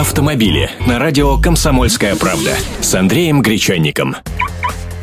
автомобили на радио «Комсомольская правда» с Андреем Гречанником.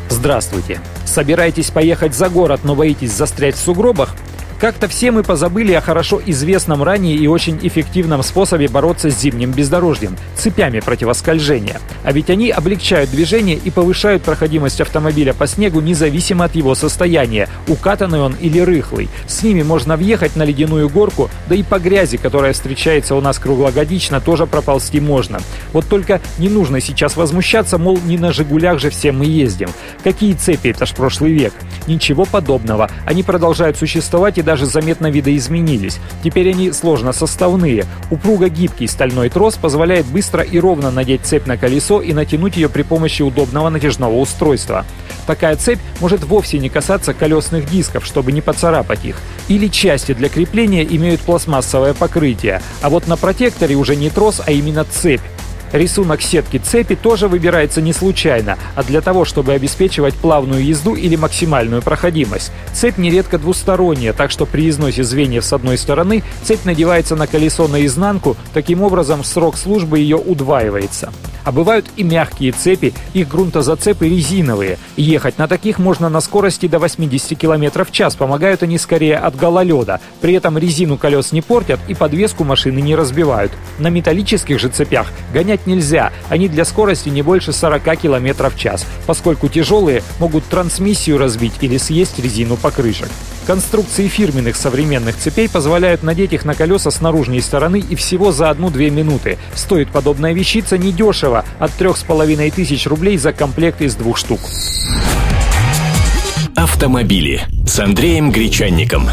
Здравствуйте. Собираетесь поехать за город, но боитесь застрять в сугробах? Как-то все мы позабыли о хорошо известном ранее и очень эффективном способе бороться с зимним бездорожьем – цепями противоскольжения. А ведь они облегчают движение и повышают проходимость автомобиля по снегу независимо от его состояния, укатанный он или рыхлый. С ними можно въехать на ледяную горку, да и по грязи, которая встречается у нас круглогодично, тоже проползти можно. Вот только не нужно сейчас возмущаться, мол, не на «Жигулях» же все мы ездим. Какие цепи, это ж прошлый век. Ничего подобного. Они продолжают существовать и даже заметно видоизменились. Теперь они сложно составные. Упруго гибкий стальной трос позволяет быстро и ровно надеть цепь на колесо и натянуть ее при помощи удобного натяжного устройства. Такая цепь может вовсе не касаться колесных дисков, чтобы не поцарапать их. Или части для крепления имеют пластмассовое покрытие, а вот на протекторе уже не трос, а именно цепь. Рисунок сетки цепи тоже выбирается не случайно, а для того, чтобы обеспечивать плавную езду или максимальную проходимость. Цепь нередко двусторонняя, так что при износе звеньев с одной стороны цепь надевается на колесо наизнанку, таким образом срок службы ее удваивается. А бывают и мягкие цепи, их грунтозацепы резиновые. Ехать на таких можно на скорости до 80 км в час, помогают они скорее от гололеда. При этом резину колес не портят и подвеску машины не разбивают. На металлических же цепях гонять нельзя, они для скорости не больше 40 км в час, поскольку тяжелые могут трансмиссию разбить или съесть резину покрышек. Конструкции фирменных современных цепей позволяют надеть их на колеса с наружной стороны и всего за одну-две минуты. Стоит подобная вещица недешево, от трех с половиной тысяч рублей за комплект из двух штук. Автомобили с Андреем Гречанником.